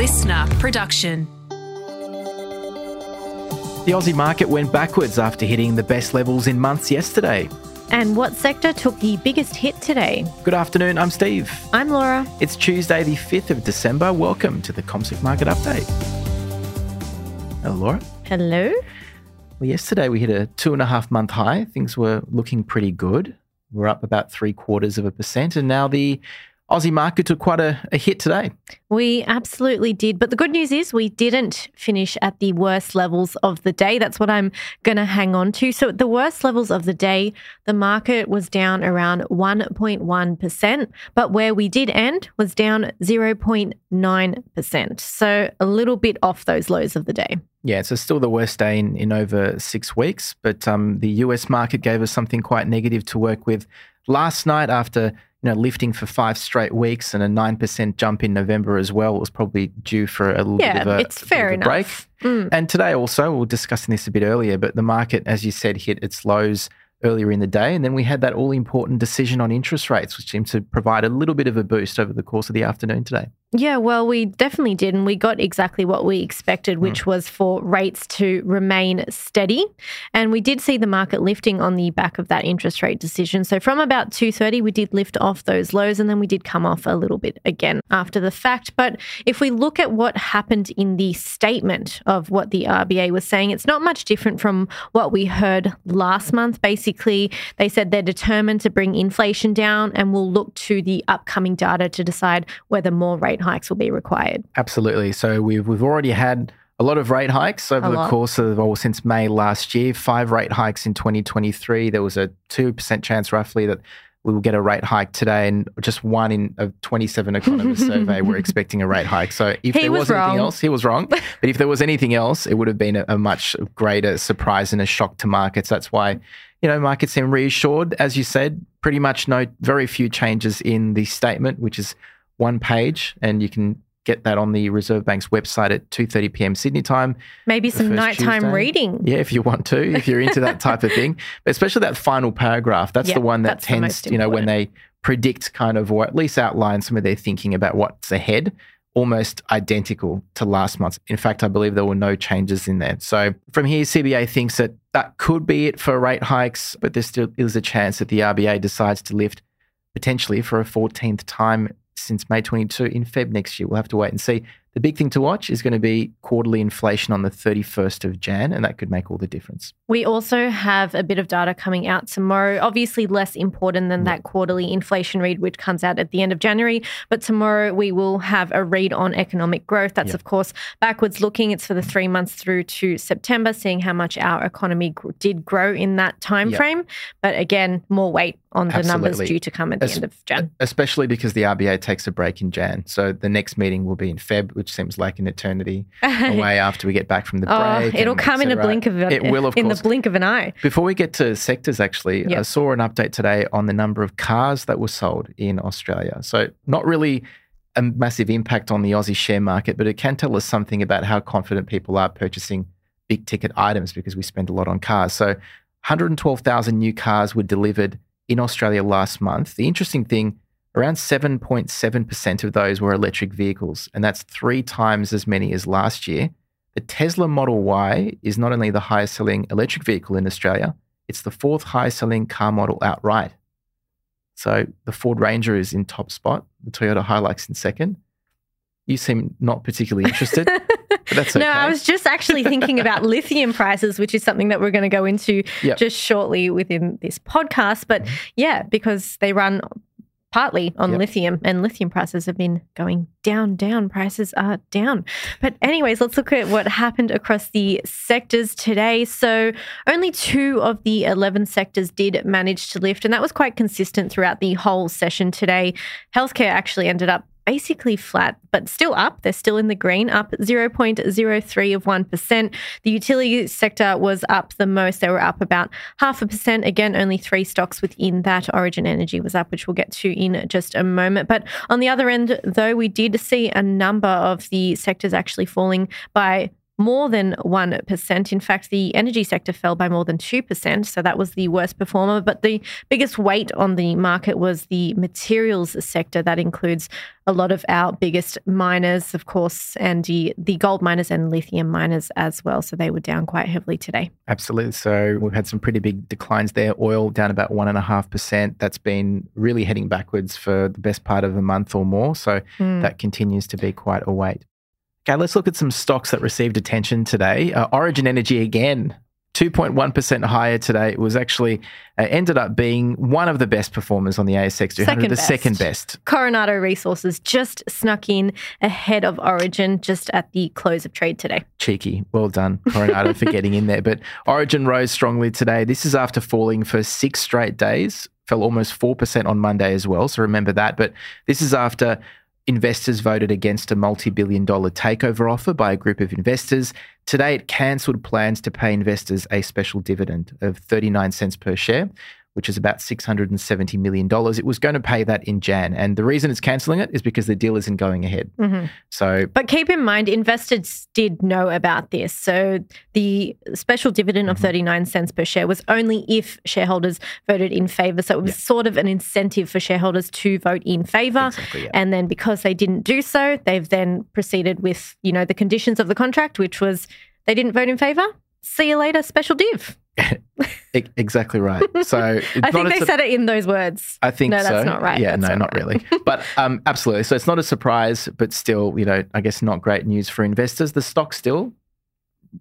listener production. The Aussie market went backwards after hitting the best levels in months yesterday. And what sector took the biggest hit today? Good afternoon, I'm Steve. I'm Laura. It's Tuesday, the 5th of December. Welcome to the CommSec Market Update. Hello, Laura. Hello. Well, yesterday we hit a two and a half month high. Things were looking pretty good. We're up about three quarters of a percent. And now the Aussie market took quite a, a, hit today. We absolutely did. But the good news is we didn't finish at the worst levels of the day. That's what I'm going to hang on to. So, at the worst levels of the day, the market was down around 1.1%. But where we did end was down 0.9%. So, a little bit off those lows of the day. Yeah, so still the worst day in, in over six weeks. But um, the US market gave us something quite negative to work with last night after you know, lifting for five straight weeks and a 9% jump in November as well was probably due for a little yeah, bit of a, it's fair enough. break. Mm. And today also, we we're discussing this a bit earlier, but the market, as you said, hit its lows earlier in the day. And then we had that all important decision on interest rates, which seemed to provide a little bit of a boost over the course of the afternoon today. Yeah, well, we definitely did. And we got exactly what we expected, which mm. was for rates to remain steady. And we did see the market lifting on the back of that interest rate decision. So from about 230, we did lift off those lows and then we did come off a little bit again after the fact. But if we look at what happened in the statement of what the RBA was saying, it's not much different from what we heard last month. Basically, they said they're determined to bring inflation down and will look to the upcoming data to decide whether more rate rate hikes will be required. Absolutely. So we've we've already had a lot of rate hikes over A the lot. course of, or since May last year. Five rate hikes in 2023. There was a 2% chance roughly that we will get a rate hike today, and just one in a 27 economist survey were expecting a rate hike. So if He there was was, anything else, he was wrong. But if there was anything else, it would have been a, a much greater surprise and a shock to markets. That's why, you know, markets seem reassured. As you said, pretty much no, very few changes in the statement, which is one page, and you can get that on the Reserve Bank's website at 2:30 p.m. Sydney time. Maybe some nighttime Tuesday. reading. Yeah, if you want to, if you're into that type of thing, but especially that final paragraph. That's Yeah, the one that tends, you know, when they predict kind of or at least outline some of their thinking about what's ahead. Almost identical to last month. In fact, I believe there were no changes in there. So from here, CBA thinks that that could be it for rate hikes, but there still is a chance that the RBA decides to lift potentially for a 14th time since May 22 in Feb next year. We'll have to wait and see. The big thing to watch is going to be quarterly inflation on the 31st of Jan, and that could make all the difference. We also have a bit of data coming out tomorrow. Obviously, less important than that quarterly inflation read, which comes out at the end of January. But tomorrow we will have a read on economic growth. That's, Yeah. of course, backwards looking. It's for the three months through to September, seeing how much our economy did grow in that time Yeah. frame. But again, more weight on the numbers due to come at the Es- end of Jan. Especially because the RBA takes a break in Jan. So the next meeting will be in Feb, which seems like an eternity away after we get back from the Oh, break. it'll come in a blink of a, It will, of in course. the blink of an eye. Before we get to sectors, actually, I saw an update today on the number of cars that were sold in Australia. So, not really a massive impact on the Aussie share market, but it can tell us something about how confident people are purchasing big ticket items because we spend a lot on cars. So, 112,000 new cars were delivered in Australia last month. The interesting thing, around 7.7% of those were electric vehicles, and that's three times as many as last year. The Tesla Model Y is not only the highest selling electric vehicle in Australia, it's the fourth highest selling car model outright. So the Ford Ranger is in top spot, the Toyota Hilux in second. You seem not particularly interested, that's okay. No, I was just actually thinking about lithium prices, which is something that we're going to go into Yep. just shortly within this podcast. But mm-hmm. yeah, because they run partly on Yep. lithium and lithium prices have been going down, down. Prices are down. But, anyways, let's look at what happened across the sectors today. So, only two of the 11 sectors did manage to lift, and that was quite consistent throughout the whole session today. Healthcare actually ended up basically flat, but still up. They're still in the green, up 0.03 of 1%. The utility sector was up the most. They were up about half a percent. Again, only three stocks within that. Origin Energy was up, which we'll get to in just a moment. But on the other end, though, we did see a number of the sectors actually falling by more than 1%. In fact, the energy sector fell by more than 2%. So that was the worst performer. But the biggest weight on the market was the materials sector. That includes a lot of our biggest miners, of course, and the, the gold miners and lithium miners as well. So they were down quite heavily today. Absolutely. So we've had some pretty big declines there. Oil down about 1.5%. That's been really heading backwards for the best part of a month or more. So mm. that continues to be quite a weight. Okay, let's look at some stocks that received attention today. Uh, Origin Energy again 2.1% higher today. It was actually uh, ended up being one of the best performers on the ASX 200, second the best. second best. Coronado Resources just snuck in ahead of Origin just at the close of trade today. Cheeky. Well done, Coronado, for getting in there. But Origin rose strongly today. This is after falling for six straight days. Fell almost 4% on Monday as well. So remember that. But this is after investors voted against a multi billion dollar takeover offer by a group of investors. Today, it cancelled plans to pay investors a special dividend of 39 cents per share, which is about $670 million. It was going to pay that in Jan. And the reason it's cancelling it is because the deal isn't going ahead. Mm-hmm. So, But keep in mind, investors did know about this. So the special dividend of mm-hmm. 39 cents per share was only if shareholders voted in favour. So it was yeah. sort of an incentive for shareholders to vote in favour. Exactly, yeah. And then because they didn't do so, they've then proceeded with, you know, the conditions of the contract, which was they didn't vote in favour. See you later, special div. exactly right. So I think they su- said it in those words. I think no, so. that's not right. Yeah, that's no, not, right. really. But um, absolutely. So it's not a surprise, but still, you know, I guess not great news for investors. The stock still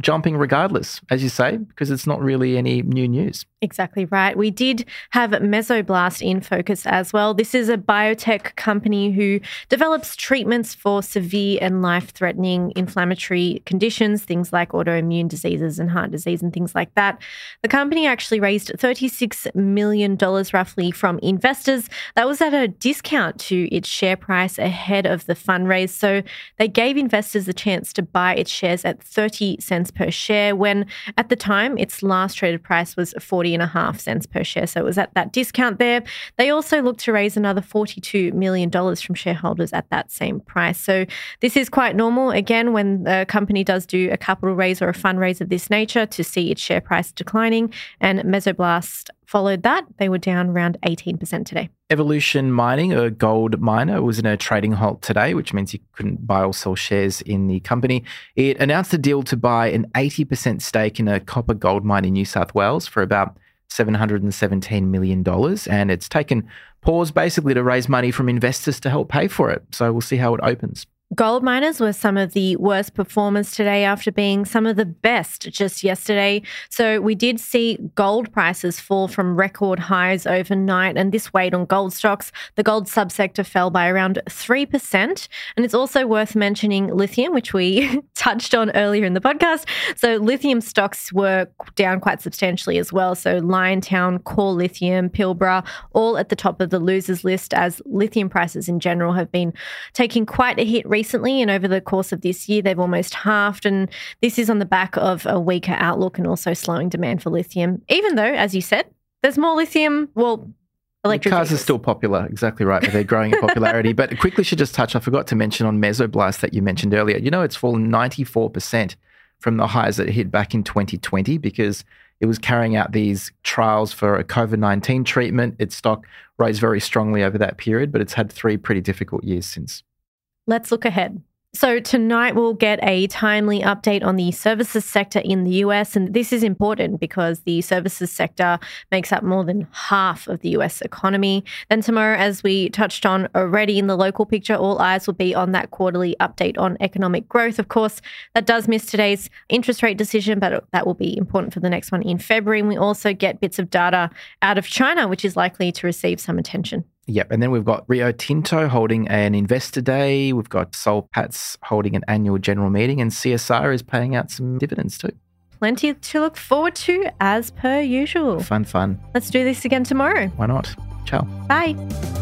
jumping regardless, as you say, because it's not really any new news. Exactly right. We did have Mesoblast in focus as well. This is a biotech company who develops treatments for severe and life threatening inflammatory conditions, things like autoimmune diseases and heart disease and things like that. The company actually raised $36 million roughly from investors. That was at a discount to its share price ahead of the fundraise. So they gave investors the chance to buy its shares at 30 cents per share when at the time its last traded price was 40 and a half cents per share. So it was at that discount there. They also looked to raise another $42 million from shareholders at that same price. So this is quite normal, again, when a company does do a capital raise or a fundraise of this nature to see its share price declining. And Mesoblast followed that. They were down around 18% today. Evolution Mining, a gold miner, was in a trading halt today, which means you couldn't buy or sell shares in the company. It announced a deal to buy an 80% stake in a copper gold mine in New South Wales for about $717 million. And it's taken pause basically to raise money from investors to help pay for it. So we'll see how it opens. Gold miners were some of the worst performers today after being some of the best just yesterday. So we did see gold prices fall from record highs overnight, and this weighed on gold stocks. The gold subsector fell by around 3%. And it's also worth mentioning lithium, which we touched on earlier in the podcast. So lithium stocks were down quite substantially as well. So Liontown, Core Lithium, Pilbara, all at the top of the losers list as lithium prices in general have been taking quite a hit recently recently and over the course of this year, they've almost halved. And this is on the back of a weaker outlook and also slowing demand for lithium, even though, as you said, there's more lithium. Well, Electric cars are still popular, exactly right. They're growing in popularity. but quickly should just touch, I forgot to mention on Mesoblast that you mentioned earlier. You know, it's fallen 94% from the highs that it hit back in 2020 because it was carrying out these trials for a COVID 19 treatment. Its stock rose very strongly over that period, but it's had three pretty difficult years since. Let's look ahead. So, tonight we'll get a timely update on the services sector in the US. And this is important because the services sector makes up more than half of the US economy. Then, tomorrow, as we touched on already in the local picture, all eyes will be on that quarterly update on economic growth. Of course, that does miss today's interest rate decision, but that will be important for the next one in February. And we also get bits of data out of China, which is likely to receive some attention. Yep. And then we've got Rio Tinto holding an investor day. We've got Soul Patts holding an annual general meeting, and CSR is paying out some dividends too. Plenty to look forward to as per usual. Fun, fun. Let's do this again tomorrow. Why not? Ciao. Bye.